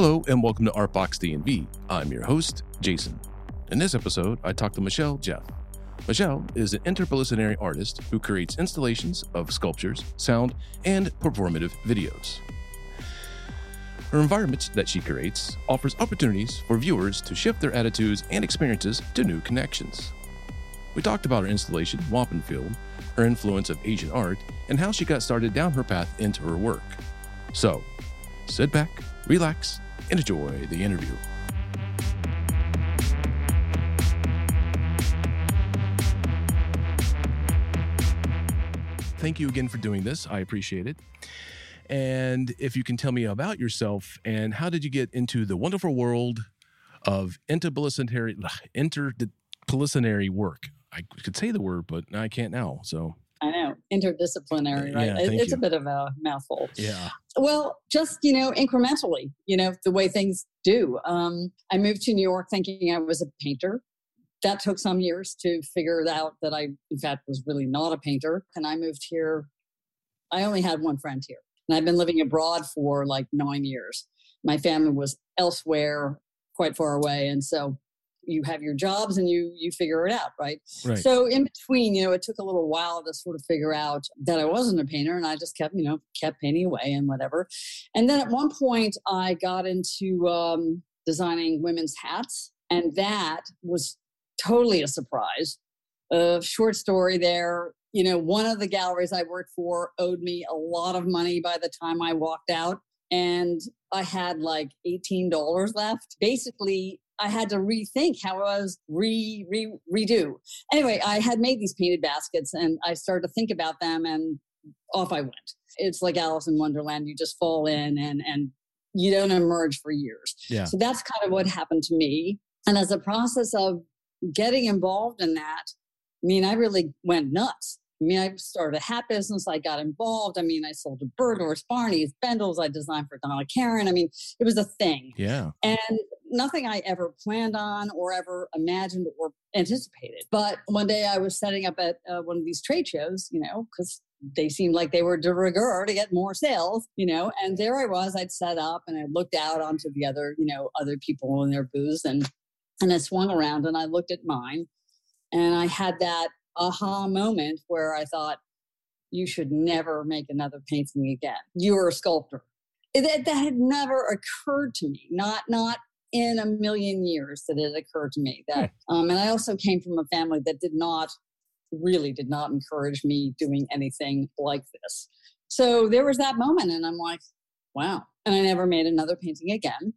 Hello and welcome to Artbox D&V. I'm your host, Jason. In this episode, I talk to Michelle Jeff. Michelle is an interdisciplinary artist who creates installations of sculptures, sound, and performative videos. Her environment that she creates offers opportunities for viewers to shift their attitudes and experiences to new connections. We talked about her installation, Wapenveld, her influence of Asian art, and how she got started down her path into her work. So, sit back, relax, enjoy the interview. Thank you again for doing this. I appreciate it. And if you can tell me about yourself and how did you get into the wonderful world of interdisciplinary work? I could say the word, but I can't now. So I know interdisciplinary, right? Yeah, It- it's you. a bit of a mouthful. yeah, Well, just you know, incrementally, you know, the way things do. Um, I moved to New York thinking I was a painter. That took some years to figure out that I, in fact, was really not a painter. And I moved here. I only had one friend here, and I've been living abroad for like nine years. My family was elsewhere, quite far away, and so you have your jobs and you you figure it out, right? right. So in between, you know, it took a little while to sort of figure out that I wasn't a painter, and I just kept, you know, kept painting away and whatever. And then at one point, I got into um, designing women's hats, and that was totally a surprise. A short story there. You know, one of the galleries I worked for owed me a lot of money by the time I walked out, and I had like eighteen dollars left. Basically, I had to rethink how I was re, re redo anyway, I had made these painted baskets and I started to think about them and off I went. It's like Alice in Wonderland. You just fall in and and you don't emerge for years. Yeah. So that's kind of what happened to me. And as a process of getting involved in that, I mean, I really went nuts. I mean, I started a hat business. I got involved. I mean, I sold to Bergdorf, Barney's, Bendel's. I designed for Donna Karan. I mean, it was a thing Yeah. and nothing I ever planned on or ever imagined or anticipated. But one day I was setting up at uh, one of these trade shows, you know, because they seemed like they were de rigueur to get more sales, you know, and there I was, I'd set up and I looked out onto the other, you know, other people in their booths and and I swung around and I looked at mine and I had that aha moment where I thought, you should never make another painting again. You're a sculptor. That, that had never occurred to me. Not not in a million years that it occurred to me that. Um, and I also came from a family that did not really did not encourage me doing anything like this. So there was that moment, and I'm like, wow. And I never made another painting again.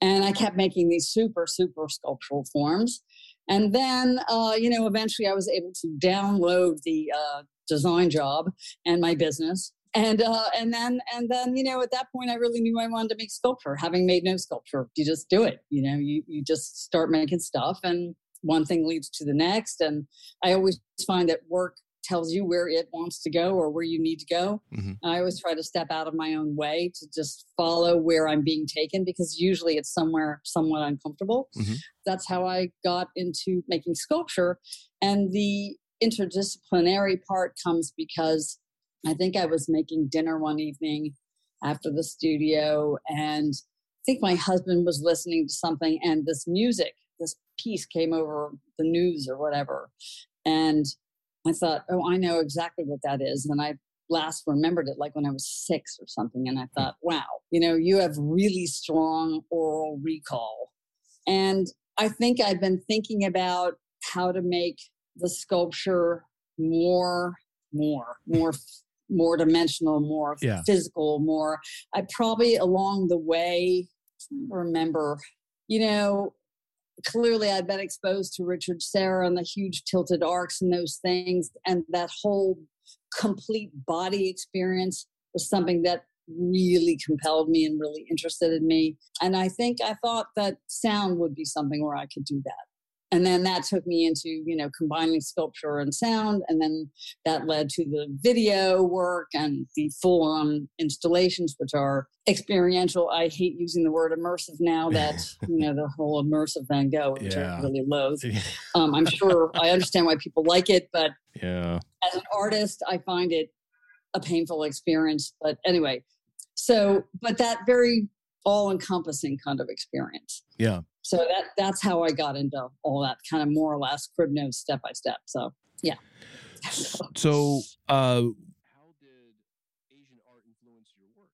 And I kept making these super super sculptural forms. And then, uh, you know, eventually I was able to download the uh, design job and my business. And uh, and then and then you know at that point I really knew I wanted to make sculpture. Having made no sculpture, you just do it. You know, you you just start making stuff, and one thing leads to the next. And I always find that work tells you where it wants to go or where you need to go. Mhm. I always try to step out of my own way to just follow where I'm being taken because usually it's somewhere somewhat uncomfortable. Mhm. That's how I got into making sculpture. And the interdisciplinary part comes because I think I was making dinner one evening after the studio, and I think my husband was listening to something, and this music, this piece came over the news or whatever. And I thought, oh, I know exactly what that is. And I last remembered it like when I was six or something. And I hmm. thought, wow, you know, you have really strong aural recall. And I think I've been thinking about how to make the sculpture more, more, more, more dimensional, more Yeah. physical, more. I probably along the way remember, you know, clearly I'd been exposed to Richard Serra and the huge tilted arcs and those things, and that whole complete body experience was something that really compelled me and really interested in me. And I think I thought that sound would be something where I could do that. And then that took me into, you know, combining sculpture and sound. And then that led to the video work and the full on installations, which are experiential. I hate using the word immersive now that, you know, the whole immersive Van Gogh, which Yeah. I really loathe. Um, I'm sure I understand why people like it, but yeah. as an artist, I find it a painful experience. But anyway, so, but that very all encompassing kind of experience. Yeah. So that that's how I got into all that kind of more or less crib notes step by step. So yeah. So uh how did Asian art influence your work?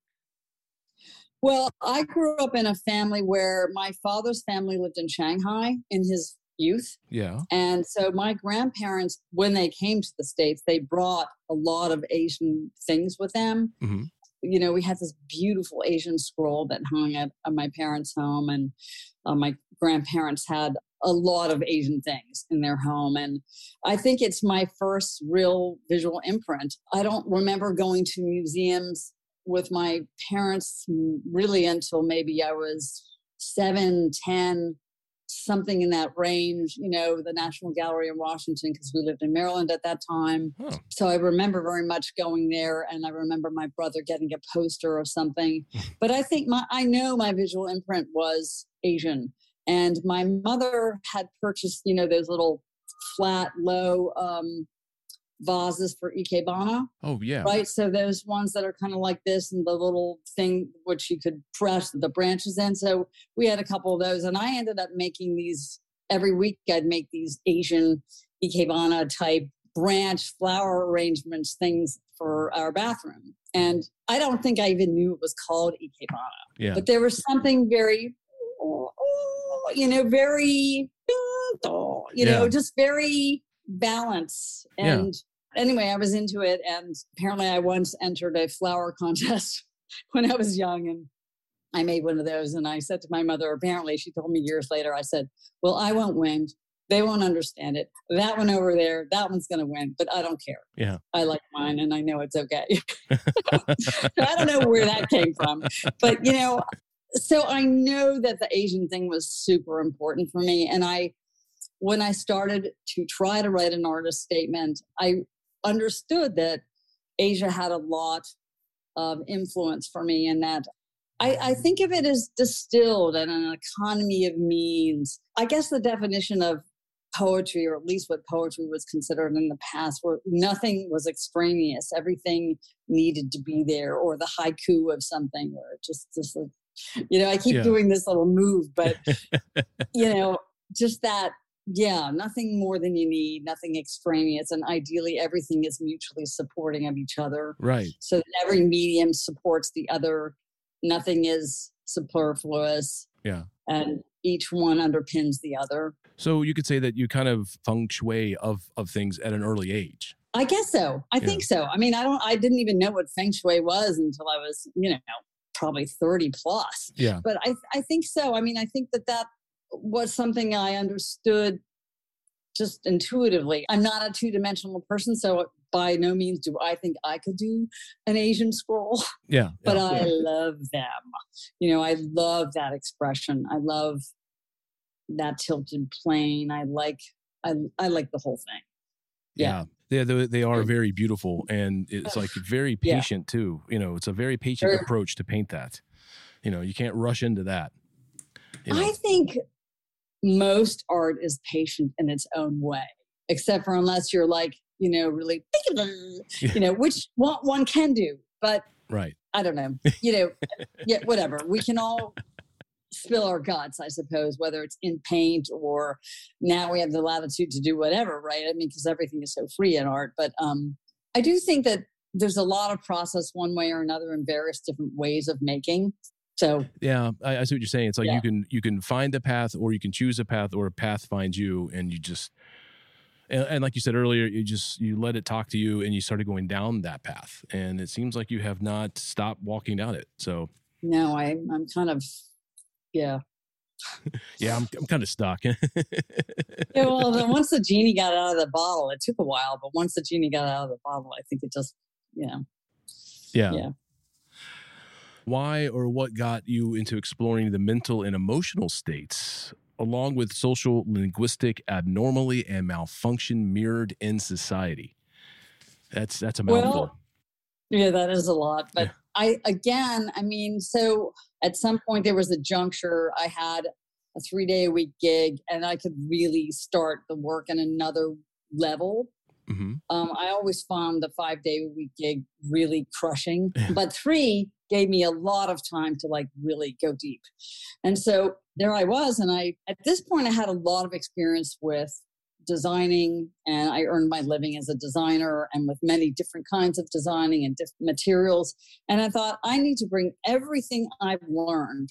Well, I grew up in a family where my father's family lived in Shanghai in his youth. Yeah. And so my grandparents, when they came to the States, they brought a lot of Asian things with them. Mhm. You know, we had this beautiful Asian scroll that hung at, at my parents' home, and uh, my grandparents had a lot of Asian things in their home. And I think it's my first real visual imprint. I don't remember going to museums with my parents really until maybe I was seven, ten, something in that range, you know, the National Gallery in Washington, because we lived in Maryland at that time. Oh. So I remember very much going there and I remember my brother getting a poster or something. but I think my I know my visual imprint was Asian. And my mother had purchased, you know, those little flat, low um, vases for ikebana, Oh yeah. right? So those ones that are kind of like this and the little thing which you could press the branches in. So we had a couple of those, and I ended up making these every week. I'd make these Asian ikebana type branch flower arrangements things for our bathroom. And I don't think I even knew it was called ikebana, Yeah. but there was something very, you know, very, you know, Yeah. just very balanced Yeah. and anyway, I was into it, and apparently, I once entered a flower contest when I was young, and I made one of those. And I said to my mother, apparently, she told me years later, I said, "Well, I won't win. They won't understand it. That one over there, that one's going to win, but I don't care. Yeah. I like mine, and I know it's okay." I don't know where that came from, but you know, so I know that the Asian thing was super important for me, and I when I started to try to write an artist statement, I understood that Asia had a lot of influence for me and that I, I, think of it as distilled and an economy of means. I guess the definition of poetry, or at least what poetry was considered in the past, where nothing was extraneous, everything needed to be there, or the haiku of something, or just just you know, I keep Yeah. doing this little move, but you know, just that yeah, nothing more than you need, nothing extraneous, and ideally everything is mutually supporting of each other. right. So that every medium supports the other. Nothing is superfluous. Yeah. And each one underpins the other. So you could say that you kind of feng shui of of things at an early age. I guess so. I Yeah. think so. I mean, I don't I didn't even know what feng shui was until I was, you know, probably 30 plus. Yeah. But I I think so. I mean, I think that that was something I understood just intuitively. I'm not a two-dimensional person, so by no means do I think I could do an Asian scroll. Yeah. but yeah. I love them. You know, I love that expression. I love that tilted plane. I like I I like the whole thing. yeah. Yeah, they, they are very beautiful, and it's like very Yeah. patient too. You know, it's a very patient approach to paint that. You know, you can't rush into that. You know? I think most art is patient in its own way, except for unless you're like, you know, really, you know, which one, one can do. But right. I don't know, you know, yeah, whatever. We can all spill our guts, I suppose, whether it's in paint or now we have the latitude to do whatever, right? I mean, because everything is so free in art. But um, I do think that there's a lot of process one way or another in various different ways of making. So Yeah, I, I see what you're saying. It's like Yeah. you can you can find a path, or you can choose a path, or a path finds you, and you just and, and like you said earlier, you just you let it talk to you, and you started going down that path, and it seems like you have not stopped walking down it. So no, I, I'm kind of, yeah. yeah, I'm I'm kind of stuck. Yeah, well, then once the genie got out of the bottle, it took a while, but once the genie got out of the bottle, I think it just, know, yeah. Yeah. Why or what got you into exploring the mental and emotional states, along with social linguistic abnormally and malfunction mirrored in society? That's that's a Well, mouthful. Yeah, that is a lot. But Yeah. I, again, I mean, so at some point there was a juncture, I had a three day a week gig and I could really start the work in another level. hmm Um, I always found the five day a week gig really crushing. But three, gave me a lot of time to like really go deep. And so there I was. And I, at this point, I had a lot of experience with designing and I earned my living as a designer and with many different kinds of designing and different materials. And I thought, I need to bring everything I've learned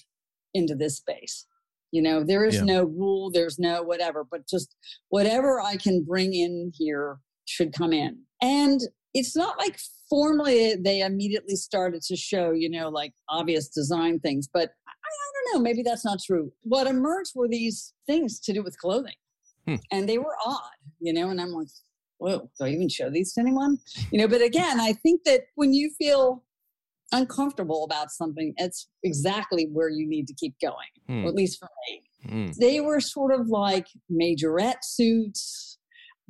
into this space. You know, there is yeah. no rule, there's no whatever, but just whatever I can bring in here should come in. And it's not like formally they immediately started to show, you know, like obvious design things, but I, I don't know, maybe that's not true. What emerged were these things to do with clothing. Hmm. And they were odd, you know, and I'm like, whoa, do I even show these to anyone? You know, but again, I think that when you feel uncomfortable about something, it's exactly where you need to keep going, hmm. at least for me. Hmm. They were sort of like majorette suits,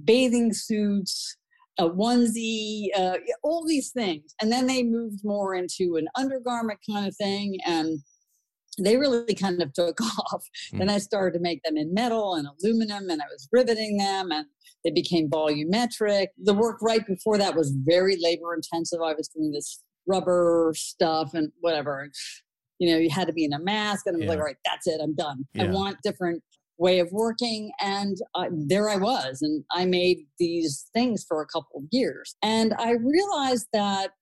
bathing suits, a onesie, uh, all these things. And then they moved more into an undergarment kind of thing. And they really kind of took off. Mm. Then I started to make them in metal and aluminum, and I was riveting them, and they became volumetric. The work right before that was very labor intensive. I was doing this rubber stuff and whatever. You know, you had to be in a mask, and I was yeah. like, all right, that's it, I'm done. Yeah. I want different way of working and there i was and i made these things for a couple of years. And i realized that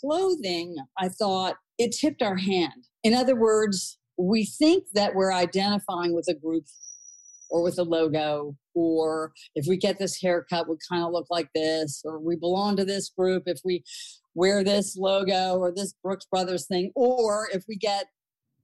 clothing i thought it tipped our hand. In other words we think that we're identifying with a group or with a logo or if we get this haircut we kind of look like this or we belong to this group if we wear this logo or this brooks brothers thing or if we get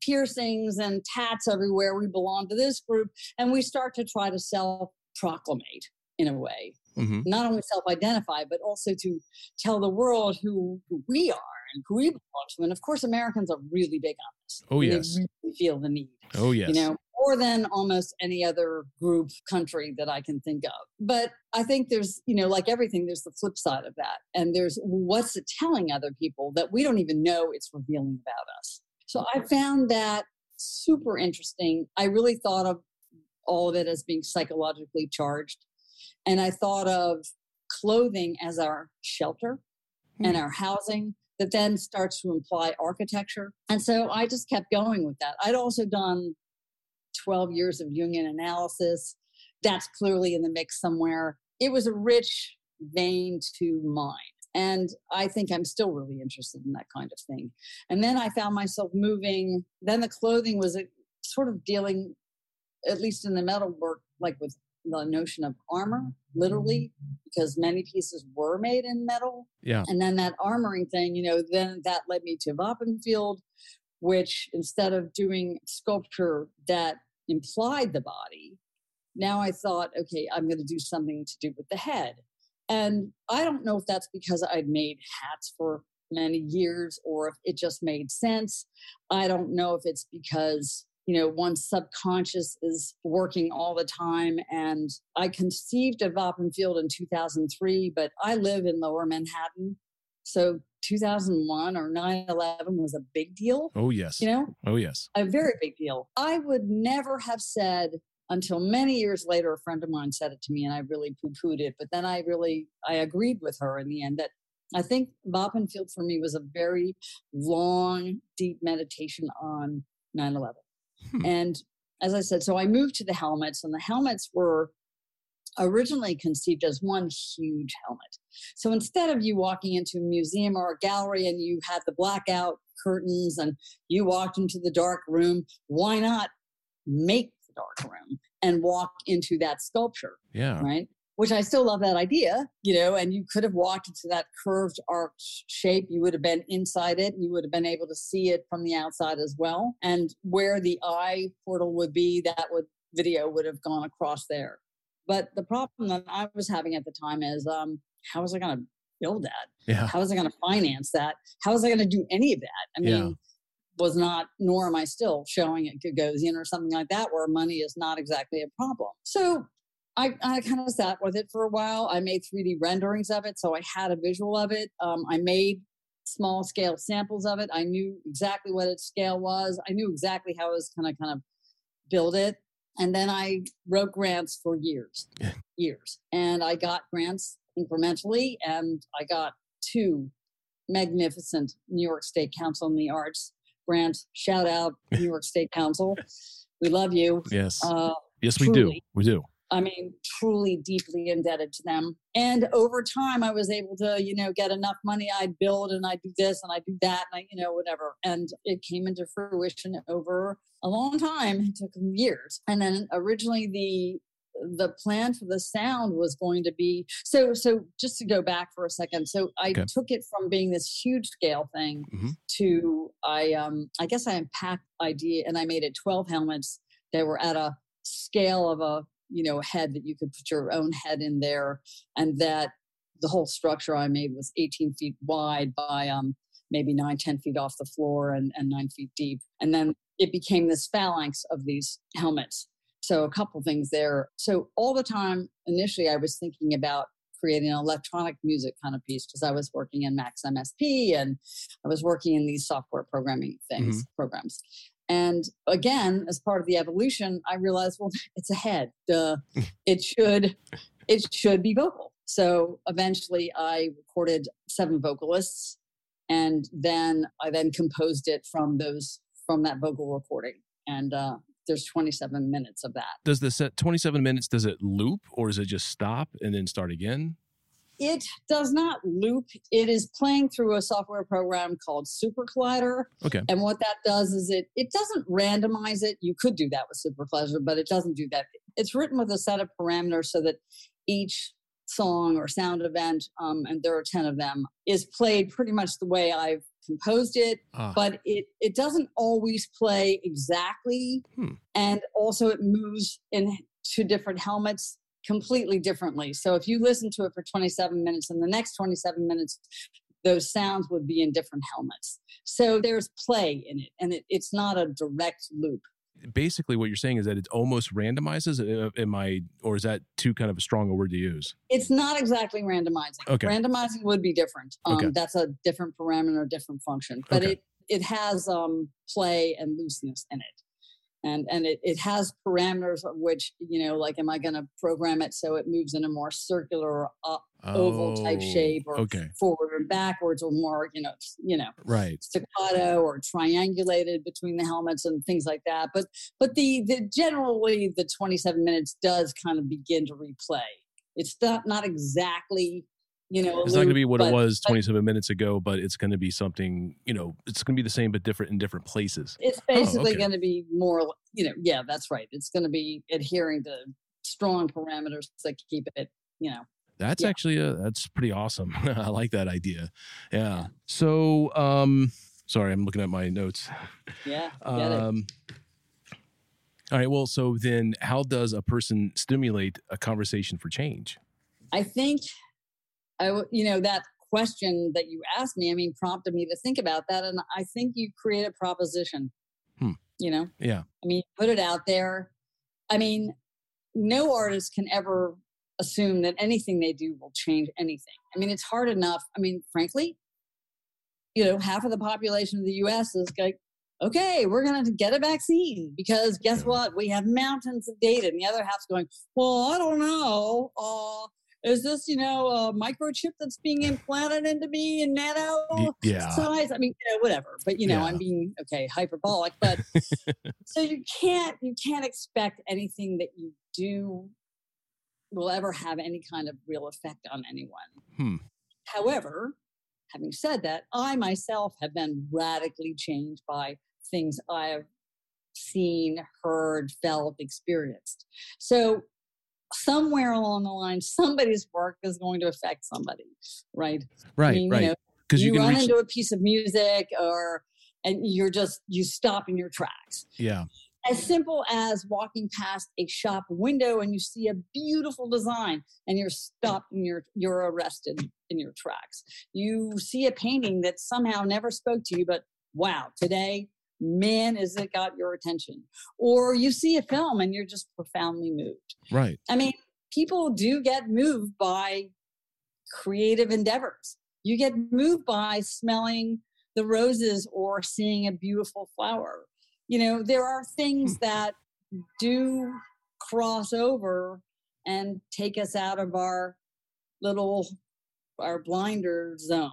piercings and tats everywhere we belong to this group and we start to try to self proclamate in a way mm-hmm. not only self identify but also to tell the world who, who we are and who we belong to. And of course, Americans are really big on this. Oh, yes. They really feel the need. Oh, yes. You know, more than almost any other group country that I can think of. But I think there's, you know, like everything, there's the flip side of that. And there's what's it telling other people that we don't even know it's revealing about us. So I found that super interesting. I really thought of all of it as being psychologically charged. And I thought of clothing as our shelter mm. and our housing that then starts to imply architecture. And so I just kept going with that. I'd also done 12 years of Jungian analysis. That's clearly in the mix somewhere. It was a rich vein to mine. And I think I'm still really interested in that kind of thing. And then I found myself moving. Then the clothing was sort of dealing, at least in the metal work, like with the notion of armor, literally, mm-hmm. because many pieces were made in metal. Yeah. And then that armoring thing, you know, then that led me to Wapenveld, which instead of doing sculpture that implied the body, now I thought, okay, I'm going to do something to do with the head. And I don't know if that's because I'd made hats for many years or if it just made sense. I don't know if it's because you know, one's subconscious is working all the time. And I conceived of Wapenveld in 2003, but I live in lower Manhattan. So 2001 or 9 11 was a big deal. Oh, yes. You know? Oh, yes. A very big deal. I would never have said until many years later, a friend of mine said it to me and I really poo pooed it. But then I really, I agreed with her in the end that I think Wapenveld for me was a very long, deep meditation on 9 11. Hmm. And as I said, so I moved to the helmets, and the helmets were originally conceived as one huge helmet. So instead of you walking into a museum or a gallery and you had the blackout curtains and you walked into the dark room, why not make dark room and walk into that sculpture? Yeah. Right which I still love that idea, you know, and you could have walked into that curved arch shape. You would have been inside it. and You would have been able to see it from the outside as well. And where the eye portal would be, that would video would have gone across there. But the problem that I was having at the time is um, how was I going to build that? Yeah. How was I going to finance that? How was I going to do any of that? I mean, yeah. Was not, nor am I still showing at Gagosian or something like that, where money is not exactly a problem. So I, I kind of sat with it for a while. I made 3D renderings of it, so I had a visual of it. Um, I made small scale samples of it. I knew exactly what its scale was. I knew exactly how I was going to kind of build it. And then I wrote grants for years, years. And I got grants incrementally, and I got two magnificent New York State Council on the Arts. Grant, shout out New York State Council. We love you. Yes. Uh, yes, we do. We do. I mean, truly deeply indebted to them. And over time, I was able to, you know, get enough money. I'd build and I'd do this and I'd do that and I, you know, whatever. And it came into fruition over a long time. It took years. And then originally the the plan for the sound was going to be so so just to go back for a second so i Okay. took it from being this huge scale thing Mhm. to i um i guess i unpacked idea and i made it 12 helmets that were at a scale of a you know head that you could put your own head in there and that the whole structure i made was 18 feet wide by um maybe 9 10 feet off the floor and, and 9 feet deep and then it became this phalanx of these helmets so a couple things there so all the time initially i was thinking about creating an electronic music kind of piece because i was working in max msp and i was working in these software programming things programs and again, as part of the evolution, I realized, well, it's a head. Duh. it should, it should be vocal. So eventually, I recorded seven vocalists, and then I then composed it from those from that vocal recording. And uh, there's 27 minutes of that. Does the set 27 minutes, does it loop or does it just stop and then start again? It does not loop. It is playing through a software program called Super Collider. Okay. And what that does is it it doesn't randomize it. You could do that with Super Collider, but it doesn't do that. It's written with a set of parameters so that each song or sound event, um, and there are ten of them, is played pretty much the way I've composed it. Ah, But it it doesn't always play exactly, Hmm. and also it moves in to different helmets completely differently. So if you listen to it for 27 minutes and the next 27 minutes, those sounds would be in different helmets. So there's play in it, and it, it's not a direct loop. Basically, what you're saying is that it almost randomizes. Uh, Am I, or is that too kind of a strong a word to use? It's not exactly randomizing. Okay. Randomizing would be different. Um, Okay. That's a different parameter, different function, but Okay. it it has um, play and looseness in it. And, and it, it has parameters of which, you know, like, am I going to program it so it moves in a more circular, uh, oval type Oh, shape or Okay. forward and backwards or more, you know, you know, Right. staccato or triangulated between the helmets and things like that. But but the the generally the 27 minutes does kind of begin to replay. It's not not exactly, you know, It's not going to be what but it was but 27 minutes ago, but it's going to be something, you know, it's going to be the same, but different in different places. It's basically Oh, okay. going to be more, you know, yeah, that's right. It's going to be adhering to strong parameters that keep it, you know, That's Yeah. actually a, that's pretty awesome. I like that idea. Yeah. So, um, sorry, I'm looking at my notes. yeah, get it. Um, all right. Well, so then how does a person stimulate a conversation for change? I think I, you know, that question that you asked me, I mean, prompted me to think about that. And I think you create a proposition, Hmm. you know, Yeah. I mean, put it out there. I mean, no artist can ever assume that anything they do will change anything. I mean, it's hard enough. I mean, frankly, you know, half of the population of the US is like, okay, we're going to get a vaccine because guess what? We have mountains of data. And the other half's going, well, I don't know. Uh, is this, you know, a microchip that's being implanted into me in nano yeah. size? I mean, you know, whatever. But you know, Yeah. I'm being okay, hyperbolic. But so you can't you can't expect anything that you do will ever have any kind of real effect on anyone. Hmm. However, having said that, I myself have been radically changed by things I have seen, heard, felt, experienced. So somewhere along the line, somebody's work is going to affect somebody, right? Right. I mean, right. You, know, Because you, you, run reach. into a piece of music or and you're just you stop in your tracks yeah. as simple as walking past a shop window and you see a beautiful design and you're stopped and you're you're arrested in your tracks you see a painting that somehow never spoke to you but wow today man is it got your attention or you see a film and you're just profoundly moved Right. I mean, people do get moved by creative endeavors. You get moved by smelling the roses or seeing a beautiful flower. You know, there are things hmm. that do cross over and take us out of our little our blinder zone.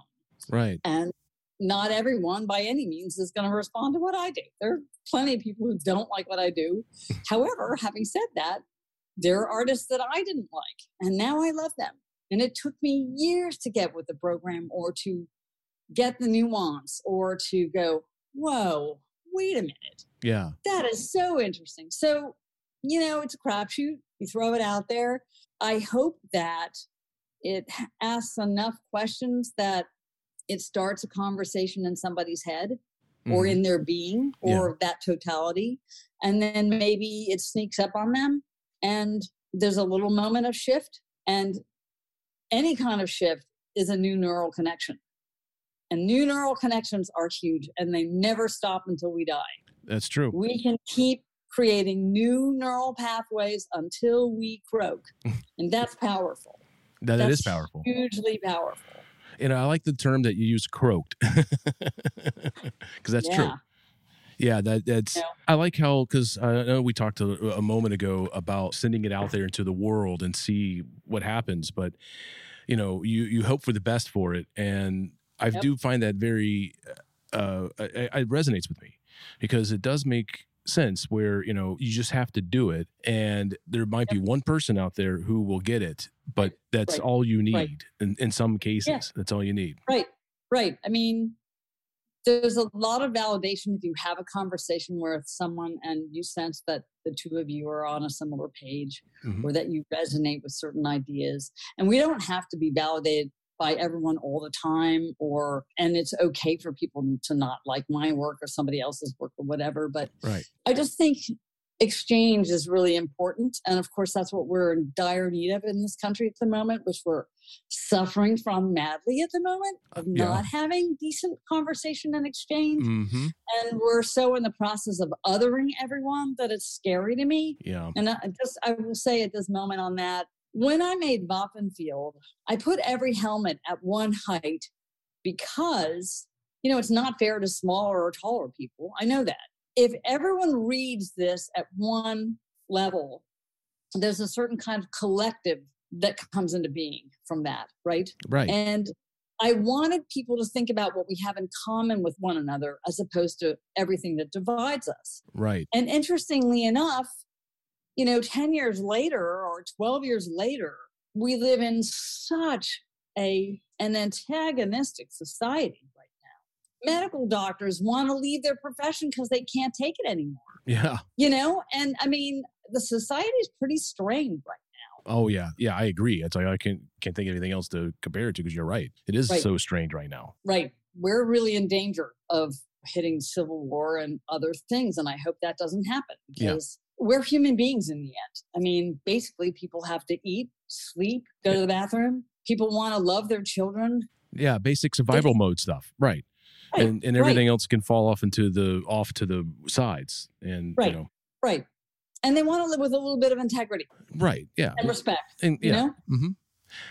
Right. And not everyone by any means is going to respond to what I do. There are plenty of people who don't like what I do. However, having said that, there are artists that I didn't like, and now I love them. And it took me years to get with the program or to get the nuance or to go, whoa, wait a minute. Yeah. That is so interesting. So, you know, it's a crapshoot. You throw it out there. I hope that it asks enough questions that it starts a conversation in somebody's head mm-hmm. or in their being or yeah. that totality. And then maybe it sneaks up on them and there's a little moment of shift. And any kind of shift is a new neural connection. And new neural connections are huge and they never stop until we die. That's true. We can keep creating new neural pathways until we croak. and that's powerful. that, that is powerful. Hugely powerful. And I like the term that you use, croaked, because that's yeah. true. Yeah, that that's. Yeah. I like how because I know we talked a, a, moment ago about sending it out there into the world and see what happens, but you know, you you hope for the best for it, and I yep. do find that very uh, it, it resonates with me because it does make sense where you know you just have to do it and there might be one person out there who will get it but that's right. all you need right. in, in some cases yeah. that's all you need right right i mean there's a lot of validation if you have a conversation with someone and you sense that the two of you are on a similar page mm-hmm. or that you resonate with certain ideas and we don't have to be validated by everyone all the time or and it's okay for people to not like my work or somebody else's work or whatever but right. i just think exchange is really important and of course that's what we're in dire need of in this country at the moment which we're suffering from madly at the moment of yeah. not having decent conversation and exchange mm-hmm. and we're so in the process of othering everyone that it's scary to me yeah and I just i will say at this moment on that when I made Wapenveld, I put every helmet at one height because, you know, it's not fair to smaller or taller people. I know that. If everyone reads this at one level, there's a certain kind of collective that comes into being from that, right? Right. And I wanted people to think about what we have in common with one another as opposed to everything that divides us. Right. And interestingly enough, you know, 10 years later or 12 years later, we live in such a an antagonistic society right now. Medical doctors want to leave their profession because they can't take it anymore. Yeah. You know, and I mean, the society is pretty strained right now. Oh yeah, yeah, I agree. It's like I can't can't think of anything else to compare it to because you're right. It is right. so strained right now. Right. We're really in danger of hitting civil war and other things, and I hope that doesn't happen because we're human beings in the end. I mean, basically, people have to eat, sleep, go to the bathroom. People want to love their children. Yeah, basic survival mode stuff, right? right and and everything right. else can fall off into the off to the sides, and right, you know, right. And they want to live with a little bit of integrity, right? Yeah, and respect. And yeah, you know? mm-hmm.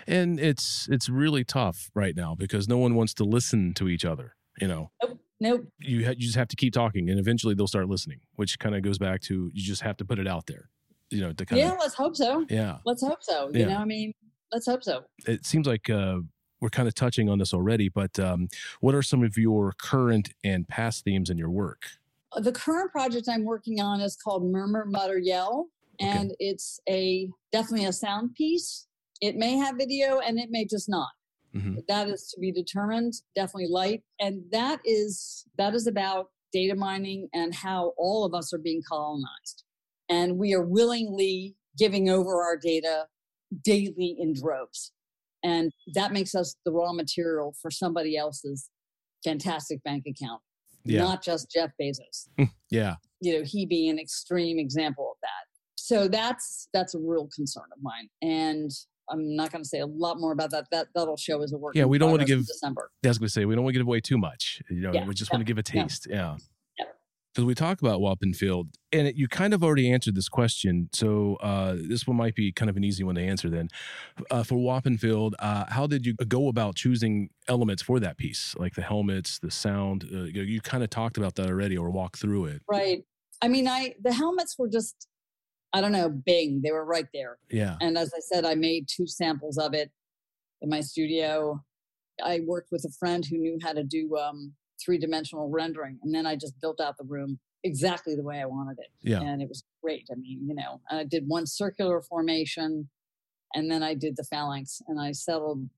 and it's it's really tough right now because no one wants to listen to each other. You know. Nope. Nope. You ha- you just have to keep talking, and eventually they'll start listening. Which kind of goes back to you just have to put it out there. You know, to kind of. yeah. Let's hope so. Yeah. Let's hope so. You yeah. know, I mean, let's hope so. It seems like uh, we're kind of touching on this already, but um, what are some of your current and past themes in your work? Uh, the current project I'm working on is called Murmur, Mutter, Yell, and okay. it's a definitely a sound piece. It may have video, and it may just not. Mm-hmm. That is to be determined. Definitely light, and that is that is about data mining and how all of us are being colonized, and we are willingly giving over our data daily in droves, and that makes us the raw material for somebody else's fantastic bank account. Yeah. Not just Jeff Bezos. yeah. You know, he being an extreme example of that. So that's that's a real concern of mine. And I'm not going to say a lot more about that. That that'll show as a work. Yeah, we don't want to give December. I was going to say we don't want to give away too much. You know, yeah, we just want to give a taste. Yeah. Because we talk about Wapenveld, and it, you kind of already answered this question, so uh, this one might be kind of an easy one to answer. Then, uh, for Wapenveld, uh, how did you go about choosing elements for that piece, like the helmets, the sound? Uh, you, you kind of talked about that already, or walked through it. Right. I mean, I the helmets were just I don't know, Bing. They were right there. Yeah. And as I said, I made two samples of it in my studio. I worked with a friend who knew how to do um, three dimensional rendering. And then I just built out the room exactly the way I wanted it. Yeah. And it was great. I mean, you know, I did one circular formation and then I did the phalanx and I settled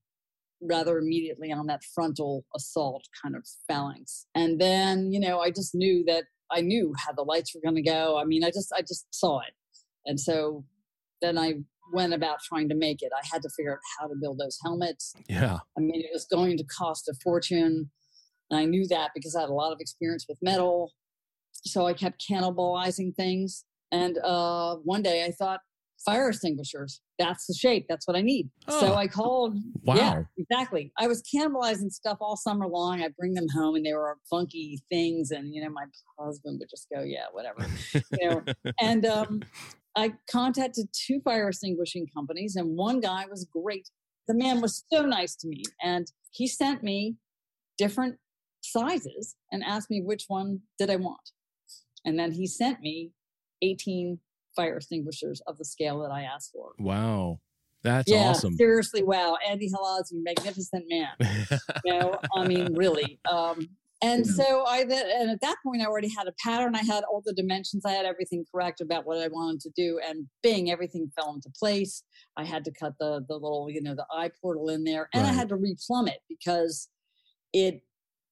rather immediately on that frontal assault kind of phalanx. And then, you know, I just knew that I knew how the lights were going to go. I mean, I just I just saw it. And so then I went about trying to make it. I had to figure out how to build those helmets. Yeah. I mean, it was going to cost a fortune. And I knew that because I had a lot of experience with metal. So I kept cannibalizing things. And uh, one day I thought, fire extinguishers. That's the shape. That's what I need. Oh. So I called. Wow. Yeah, exactly. I was cannibalizing stuff all summer long. I'd bring them home and they were funky things. And, you know, my husband would just go, yeah, whatever. you know, and um, I contacted two fire extinguishing companies, and one guy was great. The man was so nice to me, and he sent me different sizes and asked me which one did I want. And then he sent me 18 fire extinguishers of the scale that I asked for. Wow. That's yeah, awesome. seriously, wow, Andy Halazzi, magnificent man. You know, I mean, really. Um, and so I then, and at that point, I already had a pattern. I had all the dimensions. I had everything correct about what I wanted to do. And bing, everything fell into place. I had to cut the the little, you know, the eye portal in there, and I had to replumb it because it.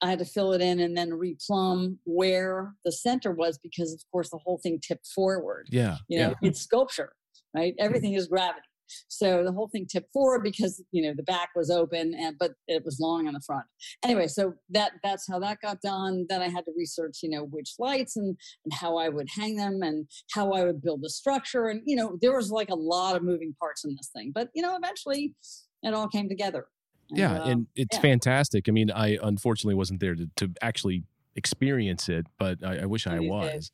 I had to fill it in and then replumb where the center was because, of course, the whole thing tipped forward yeah. you know yeah. it's sculpture right everything is gravity so the whole thing tipped forward because you know the back was open and but it was long on the front anyway so that that's how that got done then i had to research you know which lights and and how i would hang them and how i would build the structure and you know there was like a lot of moving parts in this thing but you know eventually it all came together Yeah, uh, and it's yeah. fantastic. I mean, I unfortunately wasn't there to, to actually experience it, but I, I wish I One of these was. days.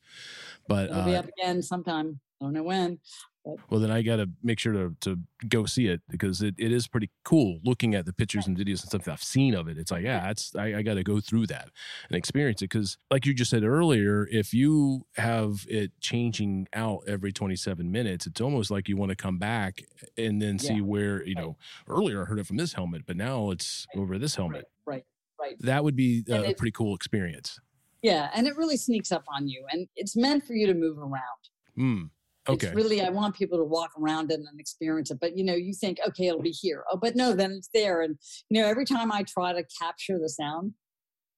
But it'll be uh, up again sometime i don't know when well, then I got to make sure to, to go see it because it, it is pretty cool looking at the pictures and videos and stuff that I've seen of it. It's like, yeah, it's I, I got to go through that and experience it because, like you just said earlier, if you have it changing out every 27 minutes, it's almost like you want to come back and then see Yeah. where you know. Earlier, I heard it from this helmet, but now it's over this helmet. right right That would be uh, a pretty cool experience. yeah and it really sneaks up on you and it's meant for you to move around Hmm. Okay. It's really, I want people to walk around it and experience it. But, you know, you think, okay, it'll be here. Oh, but no, then it's there. And, you know, every time I try to capture the sound,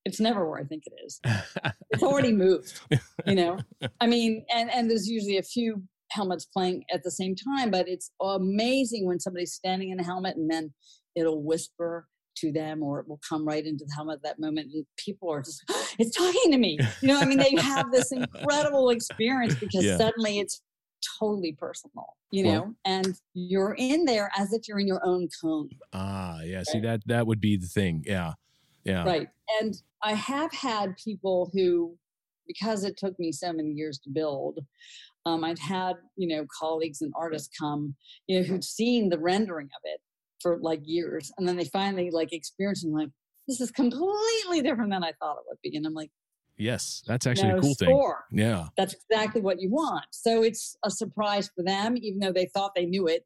it's never where I think it is. It's already moved, you know? I mean, and, and there's usually a few helmets playing at the same time, but it's amazing when somebody's standing in a helmet and then it'll whisper to them or it will come right into the helmet at that moment and people are just it's talking to me you know i mean they have this incredible experience because Yeah. suddenly it's totally personal you Well- know and you're in there as if you're in your own cone ah, yeah. See that that would be the thing. Yeah. Yeah. right and i have had people who because it took me so many years to build um, i've had you know colleagues and artists come you know who'd seen the rendering of it for like years and then they finally like experience and like this is completely different than i thought it would be and i'm like Yes, that's actually no a cool thing. Yeah. that's exactly what you want so it's a surprise for them even though they thought they knew it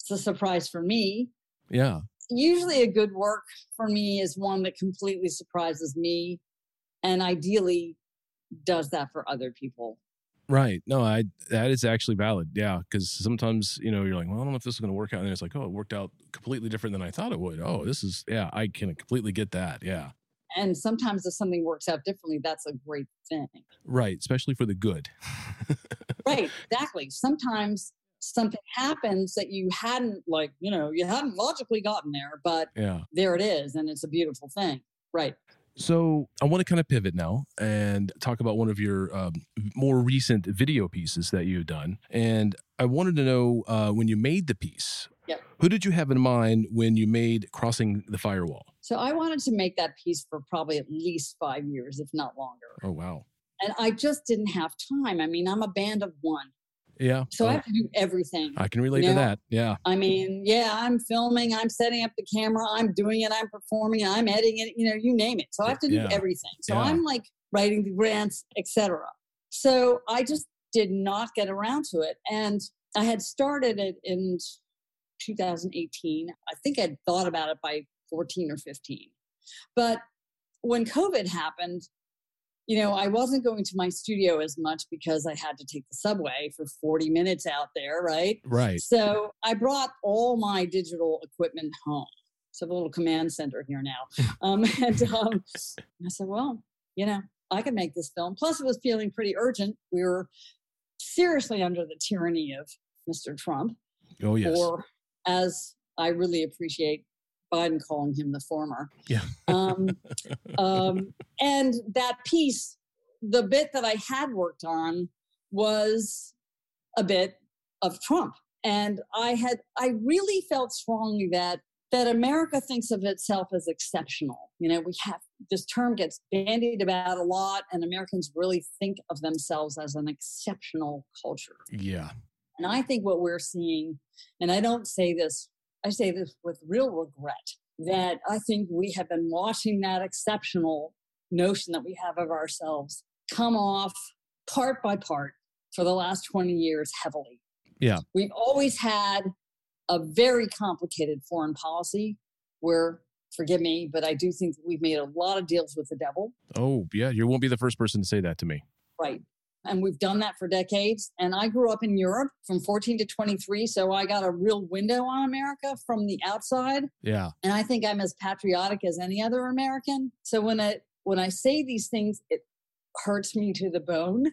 it's a surprise for me Yeah. usually a good work for me is one that completely surprises me and ideally does that for other people Right. No, I that is actually valid. Yeah, because sometimes you know you're like, well, I don't know if this is going to work out, and then it's like, oh, it worked out completely different than I thought it would. Oh, this is yeah, I can completely get that. Yeah. And sometimes if something works out differently that's a great thing Right. Especially for the good. right exactly sometimes something happens that you hadn't like you know you hadn't logically gotten there but yeah. there it is and it's a beautiful thing right So I want to kind of pivot now and talk about one of your um, more recent video pieces that you've done. And I wanted to know uh, when you made the piece, Yep. Who did you have in mind when you made Crossing the Firewall? so i wanted to make that piece for probably at least five years if not longer Oh, wow. and i just didn't have time i mean i'm a band of one Yeah. so Oh, i have to do everything I can relate to that. Yeah. I mean, yeah, I'm filming, I'm setting up the camera, I'm doing it, I'm performing, I'm editing it, you know, you name it. So I have to do Yeah. everything. So Yeah. I'm like writing the grants, etc. So I just did not get around to it. And I had started it in 2018. I think I'd thought about it by 14 or 15. But when COVID happened, you know, I wasn't going to my studio as much because I had to take the subway for 40 minutes out there, right? Right. So I brought all my digital equipment home. So a little command center here now. um, and um, I said, well, you know, I can make this film. Plus, it was feeling pretty urgent. We were seriously under the tyranny of Mr. Trump. Oh, yes. Or as I really appreciate Biden calling him the former. Yeah. um, um, and that piece, the bit that I had worked on was a bit of Trump. And I had, I really felt strongly that that America thinks of itself as exceptional. You know, we have this term gets bandied about a lot, and Americans really think of themselves as an exceptional culture. Yeah. And I think what we're seeing, and I don't say this, I say this with real regret, that I think we have been watching that exceptional notion that we have of ourselves come off part by part for the last 20 years heavily. Yeah. We've always had a very complicated foreign policy where forgive me but i do think we've made a lot of deals with the devil oh yeah you won't be the first person to say that to me right and we've done that for decades and i grew up in europe from 14 to 23 so i got a real window on america from the outside yeah and i think i'm as patriotic as any other american so when i when i say these things it hurts me to the bone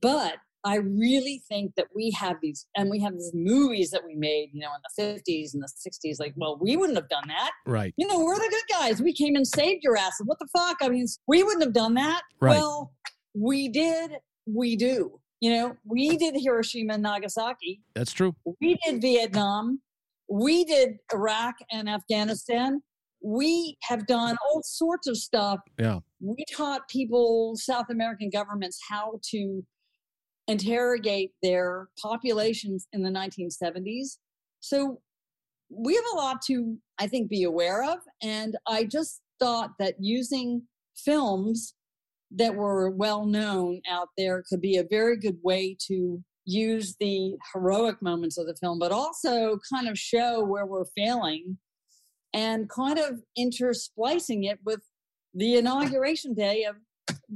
but I really think that we have these, and we have these movies that we made, you know, in the 50s and the 60s. Like, well, we wouldn't have done that. Right. You know, we're the good guys. We came and saved your asses. What the fuck? I mean, we wouldn't have done that. Right. Well, we did. We do. You know, we did Hiroshima and Nagasaki. That's true. We did Vietnam. We did Iraq and Afghanistan. We have done all sorts of stuff. Yeah. We taught people, South American governments, how to interrogate their populations in the 1970s. So we have a lot to, I think, be aware of. And I just thought that using films that were well known out there could be a very good way to use the heroic moments of the film, but also kind of show where we're failing and kind of intersplicing it with the inauguration day of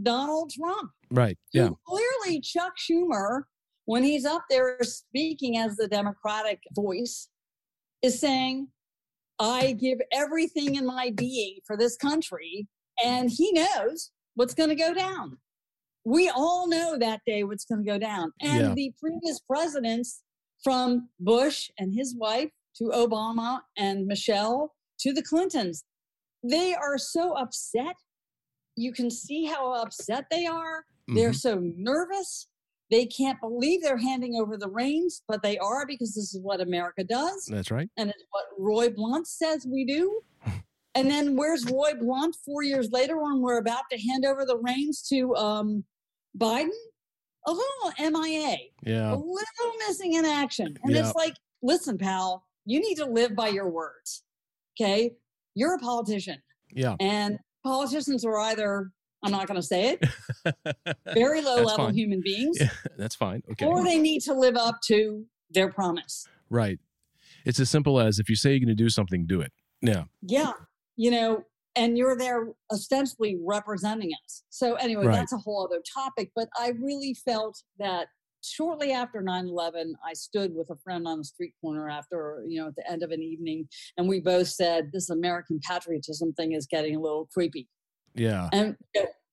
Donald Trump. Right. Yeah. Clearly, Chuck Schumer, when he's up there speaking as the Democratic voice, is saying, I give everything in my being for this country. And he knows what's going to go down. We all know that day what's going to go down. And Yeah. the previous presidents, from Bush and his wife to Obama and Michelle to the Clintons, they are so upset. You can see how upset they are. They're Mhm. so nervous. They can't believe they're handing over the reins, but they are because this is what America does. That's right. And it's what Roy Blunt says we do. And then where's Roy Blunt four years later when we're about to hand over the reins to um, Biden? A little MIA, yeah. a little missing in action. And Yeah. it's like, listen, pal, you need to live by your words. Okay. You're a politician. Yeah. And politicians are either, I'm not going to say it, very low level fine. human beings, Yeah, That's fine. Okay. or they need to live up to their promise. Right. It's as simple as if you say you're going to do something, do it. Yeah. Yeah. You know, and you're there ostensibly representing us. So, anyway, Right. that's a whole other topic. But I really felt that shortly after 9 11, I stood with a friend on the street corner after, you know, at the end of an evening, and we both said, This American patriotism thing is getting a little creepy. Yeah. And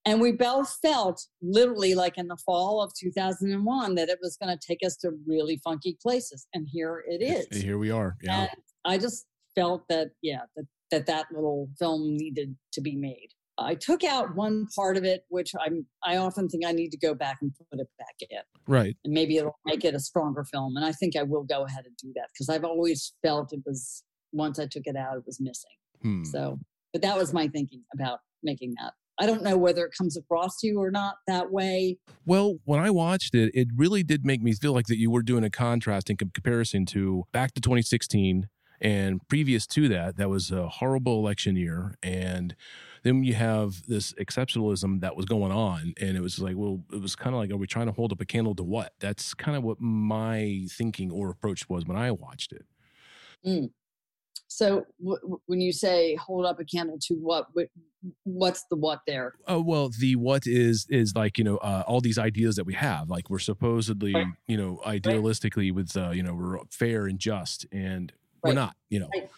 and we both felt literally like in the fall of 2001 that it was going to take us to really funky places and here it is Here we are. Yeah. and i just felt that yeah that, that that little film needed to be made i took out one part of it which i'm i often think i need to go back and put it back in Right. and maybe it'll make it a stronger film and i think i will go ahead and do that because i've always felt it was once i took it out it was missing Hmm. so, but that was my thinking about making that. I don't know whether it comes across to you or not that way. Well, when I watched it, it really did make me feel like that you were doing a contrast in comparison to back to 2016 and previous to that, that was a horrible election year. And then you have this exceptionalism that was going on. And it was like, well, it was kind of like, are we trying to hold up a candle to what? That's kind of what my thinking or approach was when I watched it. So w- w- when you say hold up a candle to what, what's the what there? Oh well, the what is is like you know uh, all these ideas that we have. Like we're supposedly Right. you know idealistically with uh, you know we're fair and just, and we're not. You know, Right.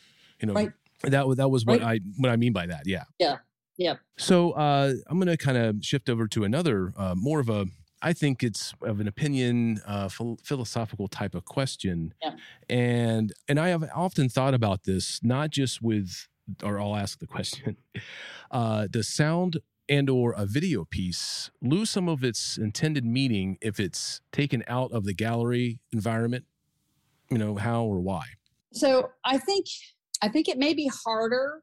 you know Right. that was that was what Right. I what I mean by that. Yeah. Yeah. Yeah. So uh, I'm going to kind of shift over to another uh, more of a I think it's of an opinion, uh, phil- philosophical type of question, Yeah. and and I have often thought about this, not just with, or I'll ask the question: uh, Does sound and or a video piece lose some of its intended meaning if it's taken out of the gallery environment? You know how or why? So I think I think it may be harder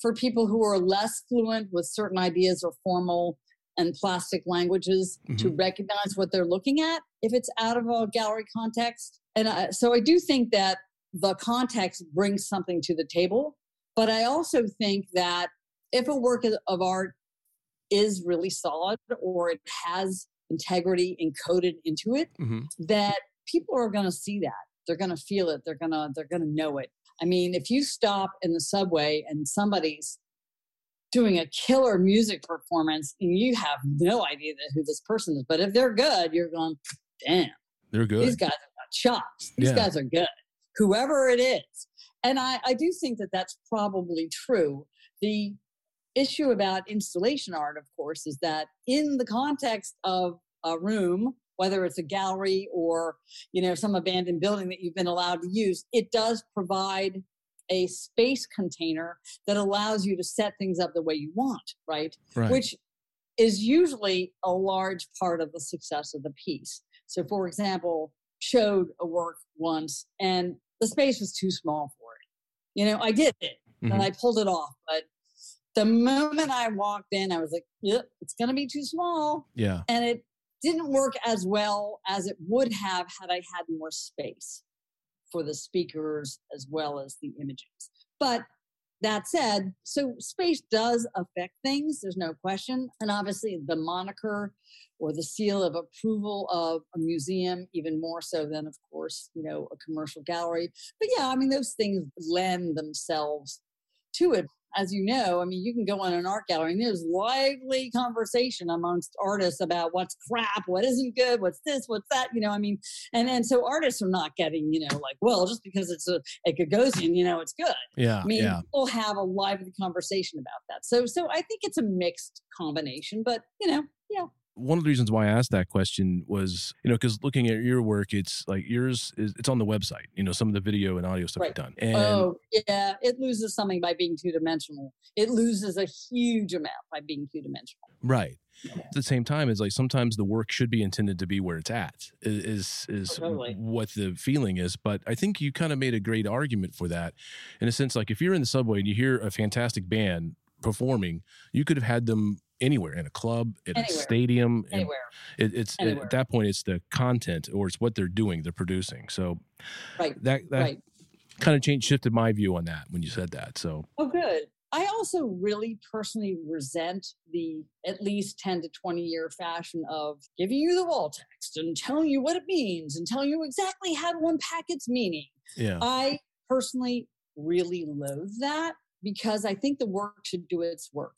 for people who are less fluent with certain ideas or formal and plastic languages to recognize what they're looking at if it's out of a gallery context. And I, so I do think that the context brings something to the table, but I also think that if a work of- of art is really solid or it has integrity encoded into it, Mm-hmm. that people are going to see that they're going to feel it they're going to they're going to know it. I mean if you stop in the subway and somebody's doing a killer music performance and you have no idea who this person is but if they're good you're going damn They're good. these guys have got chops these Yeah. guys are good. Whoever it is. And I, I do think that that's probably true. The issue about installation art of course is that in the context of a room whether it's a gallery or you know some abandoned building that you've been allowed to use it does provide a space container that allows you to set things up the way you want right right. which is usually a large part of the success of the piece. So, for example, showed a work once and the space was too small for it. You know, I did it Mhm. and I pulled it off, but the moment I walked in, I was like, yep, it's going to be too small. yeah. And it didn't work as well as it would have had I had more space for the speakers as well as the images. But that said, so space does affect things, there's no question. And obviously, the moniker or the seal of approval of a museum, even more so than, of course, you know, a commercial gallery. But yeah, I mean, those things lend themselves to it. As you know, I mean, you can go on an art gallery and there's lively conversation amongst artists about what's crap, what isn't good, what's this, what's that. You know, I mean, and and so artists are not getting, you know, like, well, just because it's a, a Gagosian, you know, it's good. Yeah. I mean, yeah. people have a lively conversation about that. So, so I think it's a mixed combination, but you know, yeah, one of the reasons why I asked that question was, you know, because looking at your work, it's like yours is it's on the website. You know, some of the video and audio stuff Right. you've done, oh, and oh yeah, it loses something by being two dimensional. It loses a huge amount by being two dimensional. right. At the same time, it's like sometimes the work should be intended to be where it's at. Is is Oh, totally. what the feeling is. But I think you kind of made a great argument for that, in a sense. Like if you're in the subway and you hear a fantastic band performing, you could have had them anywhere in a club, in a stadium, Anywhere, It, it's Anywhere. at that point, it's the content or it's what they're doing, they're producing. So right, that that right. kind of changed shifted my view on that when you said that. So Oh, good. I also really personally resent the at least 10 to 20 year fashion of giving you the wall text and telling you what it means and telling you exactly how to unpack its meaning. yeah, I personally really loathe that because I think the work should do its work.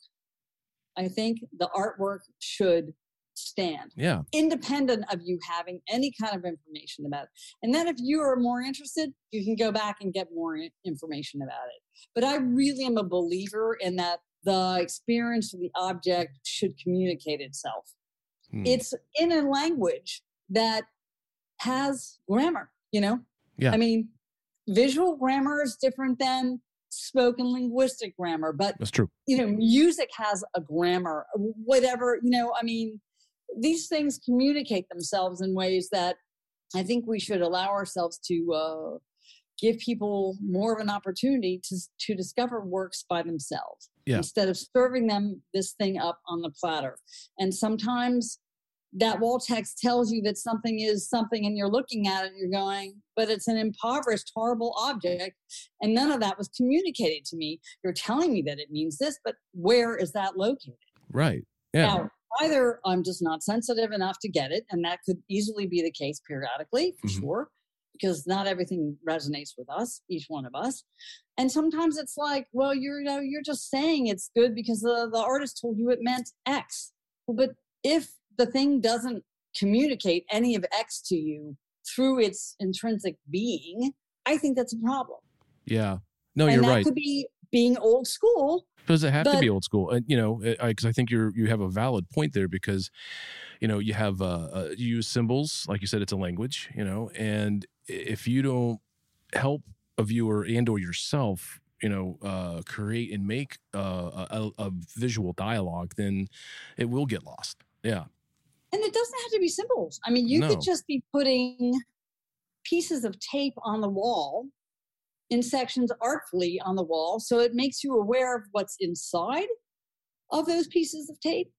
I think the artwork should stand yeah, independent of you having any kind of information about it. And then if you are more interested, you can go back and get more information about it. But I really am a believer in that the experience of the object should communicate itself. Hmm. It's in a language that has grammar, you know? Yeah. I mean, visual grammar is different than spoken linguistic grammar, but that's true. you know, music has a grammar, whatever, you know, I mean, these things communicate themselves in ways that I think we should allow ourselves to uh, give people more of an opportunity to, to discover works by themselves Yeah. instead of serving them this thing up on the platter. And sometimes that wall text tells you that something is something and you're looking at it and you're going, but it's an impoverished, horrible object. And none of that was communicated to me. You're telling me that it means this, but where is that located? Right. Yeah. Now, either I'm just not sensitive enough to get it, and that could easily be the case periodically, for Mhm. sure. because not everything resonates with us, each one of us. And sometimes it's like, well, you're you know, you're just saying it's good because the, the artist told you it meant X. But if the thing doesn't communicate any of X to you through its intrinsic being, I think that's a problem. Yeah. No, and you're that right. could be being old school. Does it have to be old school? And you know, because I, think you're you have a valid point there because, you know, you have uh, uh, you use symbols like you said, it's a language. You know, and if you don't help a viewer and or yourself, you know, uh, create and make uh, a, a visual dialogue, then it will get lost. Yeah. And it doesn't have to be symbols. I mean, you No. could just be putting pieces of tape on the wall in sections artfully on the wall so it makes you aware of what's inside of those pieces of tape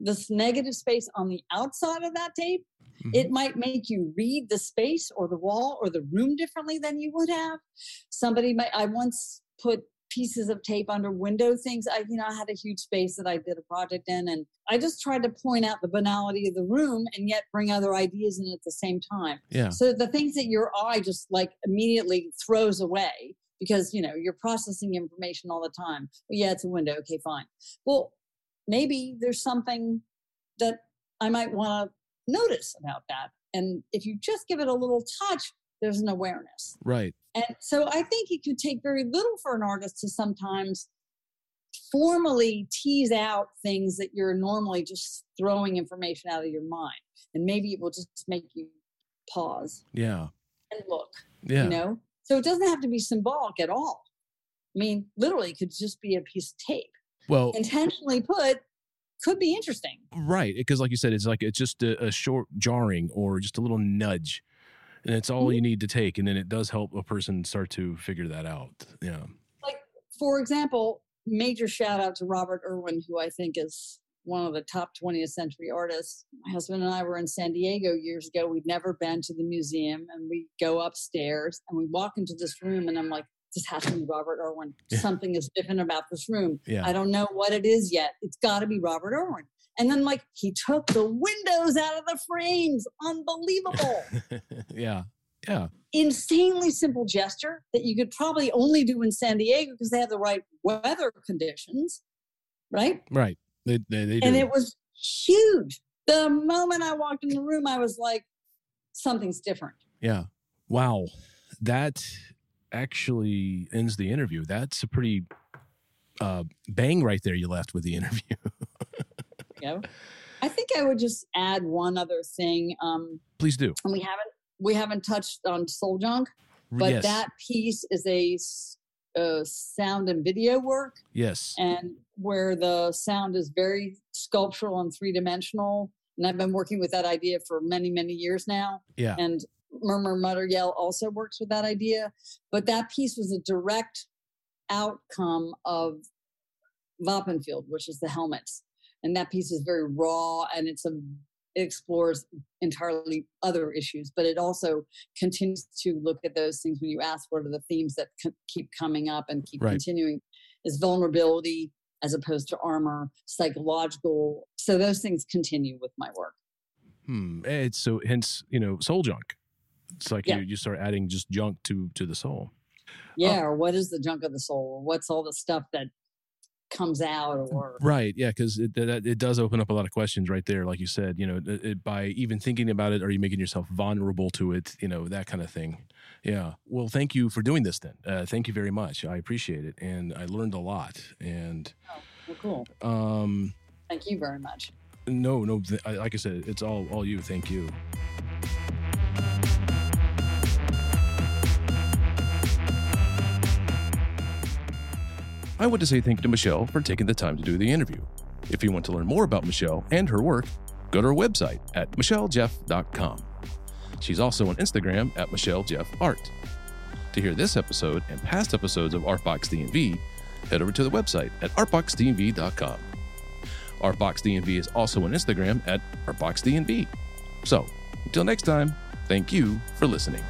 this negative space on the outside of that tape Mhm. it might make you read the space or the wall or the room differently than you would have somebody might i once put pieces of tape under window things i you know i had a huge space that i did a project in and i just tried to point out the banality of the room and yet bring other ideas in at the same time yeah. so the things that your eye just like immediately throws away because you know you're processing information all the time. Well, yeah, it's a window. Okay, fine. Well, maybe there's something that I might want to notice about that. And if you just give it a little touch, there's an awareness. Right. And so I think it could take very little for an artist to sometimes formally tease out things that you're normally just throwing information out of your mind. And maybe it will just make you pause Yeah. and look, Yeah. you know? So it doesn't have to be symbolic at all. I mean, literally, it could just be a piece of tape. well, Intentionally put, could be interesting. Right, because like you said, it's like it's just a, a short jarring or just a little nudge, and it's all you mm-hmm. need to take, and then it does help a person start to figure that out. Yeah, Like, for example, major shout out to Robert Irwin, who I think is one of the top 20th century artists. My husband and I were in San Diego years ago. We'd never been to the museum, and we go upstairs and we walk into this room, and I'm like, this has to be Robert Irwin. Yeah. Something is different about this room. yeah, I don't know what it is yet. It's got to be Robert Irwin. And then, like, he took the windows out of the frames. Unbelievable. yeah, yeah, Insanely simple gesture that you could probably only do in San Diego because they have the right weather conditions, right? right. They they, they. And it was huge. The moment I walked in the room, I was like, something's different. yeah. Wow, that actually ends the interview. That's a pretty uh, bang right there. You left with the interview. I think I would just add one other thing. Um, Please do. and we haven't we haven't touched on Soul Junk. but yes. that piece is a uh, sound and video work yes. and where the sound is very sculptural and three-dimensional and i've been working with that idea for many many years now Yeah. and murmur mutter yell also works with that idea but that piece was a direct outcome of Wapenveld, which is the helmets and that piece is very raw and it's a it explores entirely other issues but it also continues to look at those things when you ask what are the themes that co- keep coming up and keep Right. continuing is vulnerability as opposed to armor psychological so those things continue with my work Hmm. It's so hence you know soul junk. It's like Yeah. you you start adding just junk to to the soul. yeah or what is the junk of the soul what's all the stuff that comes out or Right. Yeah. Because it, it does open up a lot of questions right there. Like you said, you know, it, it- by even thinking about it, are you making yourself vulnerable to it? You know, that kind of thing. Yeah. Well, thank you for doing this then. Uh, thank you very much. I appreciate it. And I learned a lot. And well, cool um, thank you very much no, no, th- like I said, it's all, all you. Thank you. I want to say thank you to Michelle for taking the time to do the interview. If you want to learn more about Michelle and her work, go to her website at michellejeff.com. She's also on Instagram at michellejeffart. To hear this episode and past episodes of Artbox DNV, head over to the website at artboxdnv.com. Artbox DNV is also on Instagram at artboxdnv. So, until next time, thank you for listening.